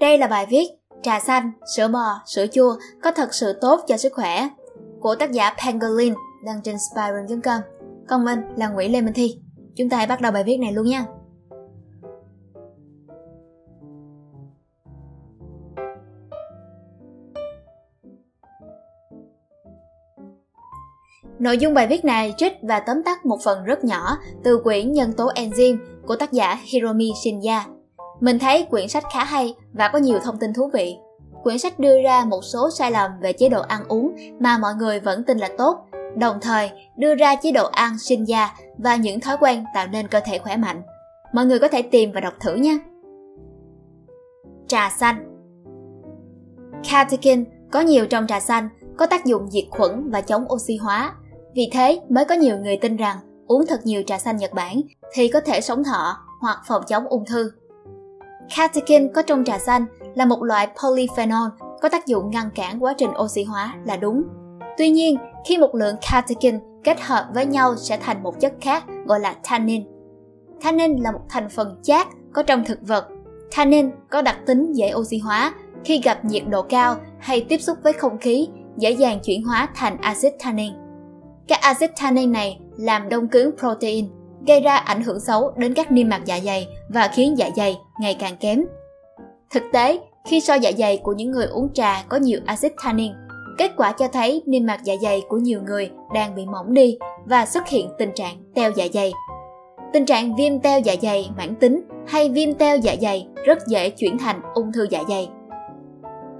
Đây là bài viết Trà xanh, sữa bò, sữa chua có thật sự tốt cho sức khỏe của tác giả Pangolin đăng trên Spiron.com. Còn mình là Nguyễn Lê Minh Thi. Chúng ta hãy bắt đầu bài viết này luôn nha. Nội dung bài viết này trích và tóm tắt một phần rất nhỏ từ quyển Nhân tố enzyme của tác giả Hiromi Shinya. Mình thấy quyển sách khá hay và có nhiều thông tin thú vị. Quyển sách đưa ra một số sai lầm về chế độ ăn uống mà mọi người vẫn tin là tốt, đồng thời đưa ra chế độ ăn sinh da và những thói quen tạo nên cơ thể khỏe mạnh. Mọi người có thể tìm và đọc thử nhé. Trà xanh Catechin có nhiều trong trà xanh có tác dụng diệt khuẩn và chống oxy hóa. Vì thế mới có nhiều người tin rằng uống thật nhiều trà xanh Nhật Bản thì có thể sống thọ hoặc phòng chống ung thư. Catechin có trong trà xanh là một loại polyphenol có tác dụng ngăn cản quá trình oxy hóa là đúng. Tuy nhiên, khi một lượng catechin kết hợp với nhau sẽ thành một chất khác gọi là tannin. Tannin là một thành phần chát có trong thực vật. Tannin có đặc tính dễ oxy hóa, khi gặp nhiệt độ cao hay tiếp xúc với không khí dễ dàng chuyển hóa thành axit tannin. Các axit tannin này làm đông cứng protein, gây ra ảnh hưởng xấu đến các niêm mạc dạ dày và khiến dạ dày ngày càng kém. Thực tế, khi so dạ dày của những người uống trà có nhiều axit tannin, kết quả cho thấy niêm mạc dạ dày của nhiều người đang bị mỏng đi và xuất hiện tình trạng teo dạ dày. Tình trạng viêm teo dạ dày mãn tính hay viêm teo dạ dày rất dễ chuyển thành ung thư dạ dày.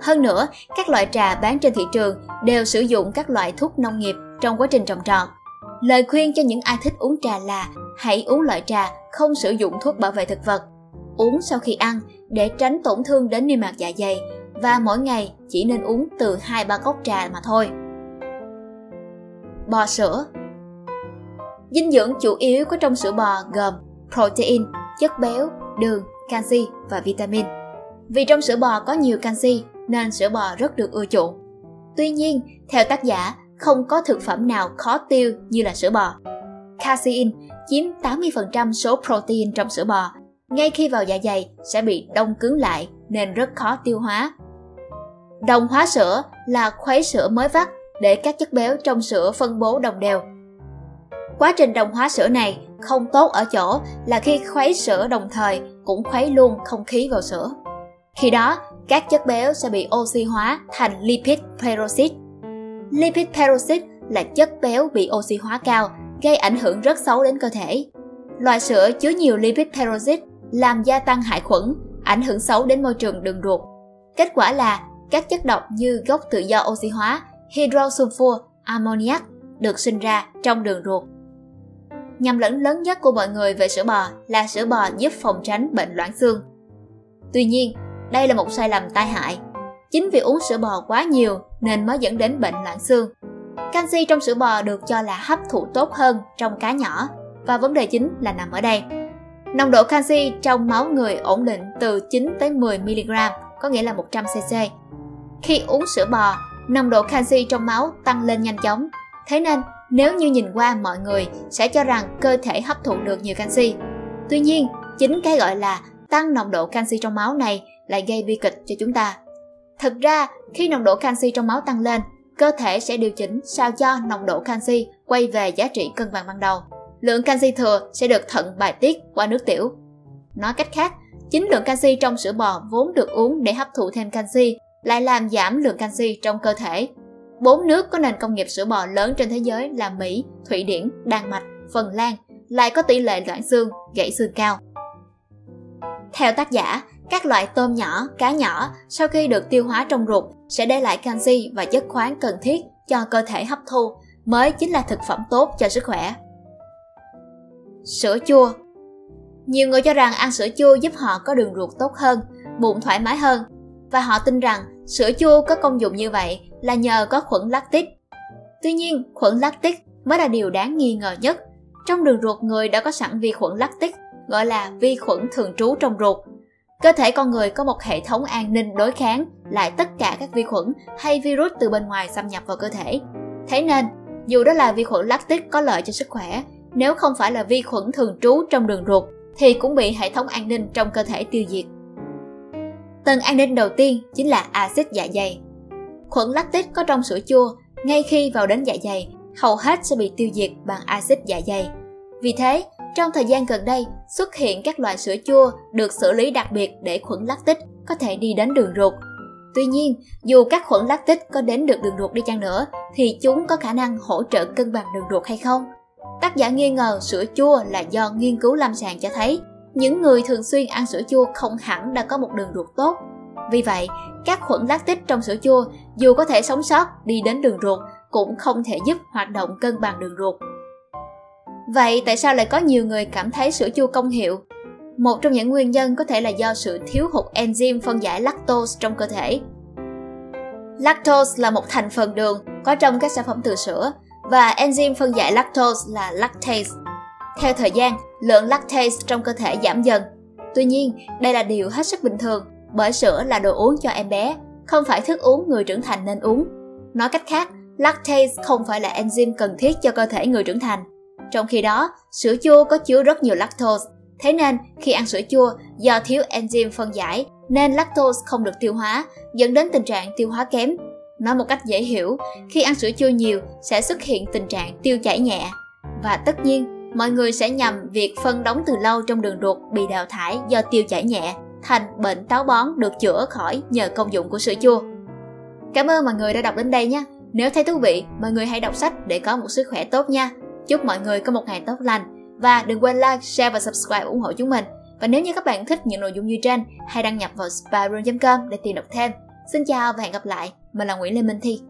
Hơn nữa, các loại trà bán trên thị trường đều sử dụng các loại thuốc nông nghiệp trong quá trình trồng trọt. Lời khuyên cho những ai thích uống trà là hãy uống loại trà không sử dụng thuốc bảo vệ thực vật. Uống sau khi ăn để tránh tổn thương đến niêm mạc dạ dày và mỗi ngày chỉ nên uống từ 2-3 cốc trà mà thôi. Bò sữa Dinh dưỡng chủ yếu có trong sữa bò gồm protein, chất béo, đường, canxi và vitamin. Vì trong sữa bò có nhiều canxi nên sữa bò rất được ưa chuộng. Tuy nhiên, theo tác giả, không có thực phẩm nào khó tiêu như là sữa bò. Casein chiếm 80% số protein trong sữa bò ngay khi vào dạ dày sẽ bị đông cứng lại nên rất khó tiêu hóa. Đồng hóa sữa là khuấy sữa mới vắt để các chất béo trong sữa phân bố đồng đều. Quá trình đồng hóa sữa này không tốt ở chỗ là khi khuấy sữa đồng thời cũng khuấy luôn không khí vào sữa. Khi đó, các chất béo sẽ bị oxy hóa thành lipid peroxide. Lipid peroxide là chất béo bị oxy hóa cao, gây ảnh hưởng rất xấu đến cơ thể. Loại sữa chứa nhiều lipid peroxide làm gia tăng hại khuẩn, ảnh hưởng xấu đến môi trường đường ruột. Kết quả là các chất độc như gốc tự do oxy hóa, hydrosulfur, ammoniac được sinh ra trong đường ruột. Nhầm lẫn lớn nhất của mọi người về sữa bò là sữa bò giúp phòng tránh bệnh loãng xương. Tuy nhiên, đây là một sai lầm tai hại. Chính vì uống sữa bò quá nhiều nên mới dẫn đến bệnh loãng xương. Canxi trong sữa bò được cho là hấp thụ tốt hơn trong cá nhỏ và vấn đề chính là nằm ở đây. Nồng độ canxi trong máu người ổn định từ 9 tới 10 mg, có nghĩa là 100 cc. Khi uống sữa bò, nồng độ canxi trong máu tăng lên nhanh chóng. Thế nên, nếu như nhìn qua mọi người sẽ cho rằng cơ thể hấp thụ được nhiều canxi. Tuy nhiên, chính cái gọi là tăng nồng độ canxi trong máu này lại gây bi kịch cho chúng ta. Thực ra, khi nồng độ canxi trong máu tăng lên, cơ thể sẽ điều chỉnh sao cho nồng độ canxi quay về giá trị cân bằng ban đầu lượng canxi thừa sẽ được thận bài tiết qua nước tiểu. Nói cách khác, chính lượng canxi trong sữa bò vốn được uống để hấp thụ thêm canxi lại làm giảm lượng canxi trong cơ thể. Bốn nước có nền công nghiệp sữa bò lớn trên thế giới là Mỹ, Thụy Điển, Đan Mạch, Phần Lan lại có tỷ lệ loãng xương, gãy xương cao. Theo tác giả, các loại tôm nhỏ, cá nhỏ sau khi được tiêu hóa trong ruột sẽ để lại canxi và chất khoáng cần thiết cho cơ thể hấp thu mới chính là thực phẩm tốt cho sức khỏe. Sữa chua Nhiều người cho rằng ăn sữa chua giúp họ có đường ruột tốt hơn, bụng thoải mái hơn và họ tin rằng sữa chua có công dụng như vậy là nhờ có khuẩn lactic. Tuy nhiên, khuẩn lactic mới là điều đáng nghi ngờ nhất. Trong đường ruột người đã có sẵn vi khuẩn lactic, gọi là vi khuẩn thường trú trong ruột. Cơ thể con người có một hệ thống an ninh đối kháng lại tất cả các vi khuẩn hay virus từ bên ngoài xâm nhập vào cơ thể. Thế nên, dù đó là vi khuẩn lactic có lợi cho sức khỏe, nếu không phải là vi khuẩn thường trú trong đường ruột thì cũng bị hệ thống an ninh trong cơ thể tiêu diệt. Tầng an ninh đầu tiên chính là axit dạ dày. Khuẩn lactic có trong sữa chua ngay khi vào đến dạ dày, hầu hết sẽ bị tiêu diệt bằng axit dạ dày. Vì thế, trong thời gian gần đây xuất hiện các loại sữa chua được xử lý đặc biệt để khuẩn lactic có thể đi đến đường ruột. Tuy nhiên, dù các khuẩn lactic có đến được đường ruột đi chăng nữa, thì chúng có khả năng hỗ trợ cân bằng đường ruột hay không? Tác giả nghi ngờ sữa chua là do nghiên cứu lâm sàng cho thấy những người thường xuyên ăn sữa chua không hẳn đã có một đường ruột tốt. Vì vậy, các khuẩn lactic trong sữa chua dù có thể sống sót đi đến đường ruột cũng không thể giúp hoạt động cân bằng đường ruột. Vậy tại sao lại có nhiều người cảm thấy sữa chua công hiệu? Một trong những nguyên nhân có thể là do sự thiếu hụt enzyme phân giải lactose trong cơ thể. Lactose là một thành phần đường có trong các sản phẩm từ sữa và enzyme phân giải lactose là lactase. Theo thời gian, lượng lactase trong cơ thể giảm dần. Tuy nhiên, đây là điều hết sức bình thường bởi sữa là đồ uống cho em bé, không phải thức uống người trưởng thành nên uống. Nói cách khác, lactase không phải là enzyme cần thiết cho cơ thể người trưởng thành. Trong khi đó, sữa chua có chứa rất nhiều lactose, thế nên khi ăn sữa chua do thiếu enzyme phân giải nên lactose không được tiêu hóa, dẫn đến tình trạng tiêu hóa kém. Nói một cách dễ hiểu, khi ăn sữa chua nhiều sẽ xuất hiện tình trạng tiêu chảy nhẹ. Và tất nhiên, mọi người sẽ nhầm việc phân đóng từ lâu trong đường ruột bị đào thải do tiêu chảy nhẹ thành bệnh táo bón được chữa khỏi nhờ công dụng của sữa chua. Cảm ơn mọi người đã đọc đến đây nhé. Nếu thấy thú vị, mọi người hãy đọc sách để có một sức khỏe tốt nha. Chúc mọi người có một ngày tốt lành. Và đừng quên like, share và subscribe ủng hộ chúng mình. Và nếu như các bạn thích những nội dung như trên, hãy đăng nhập vào spyroom.com để tìm đọc thêm. Xin chào và hẹn gặp lại. Mình là Nguyễn Lê Minh Thi.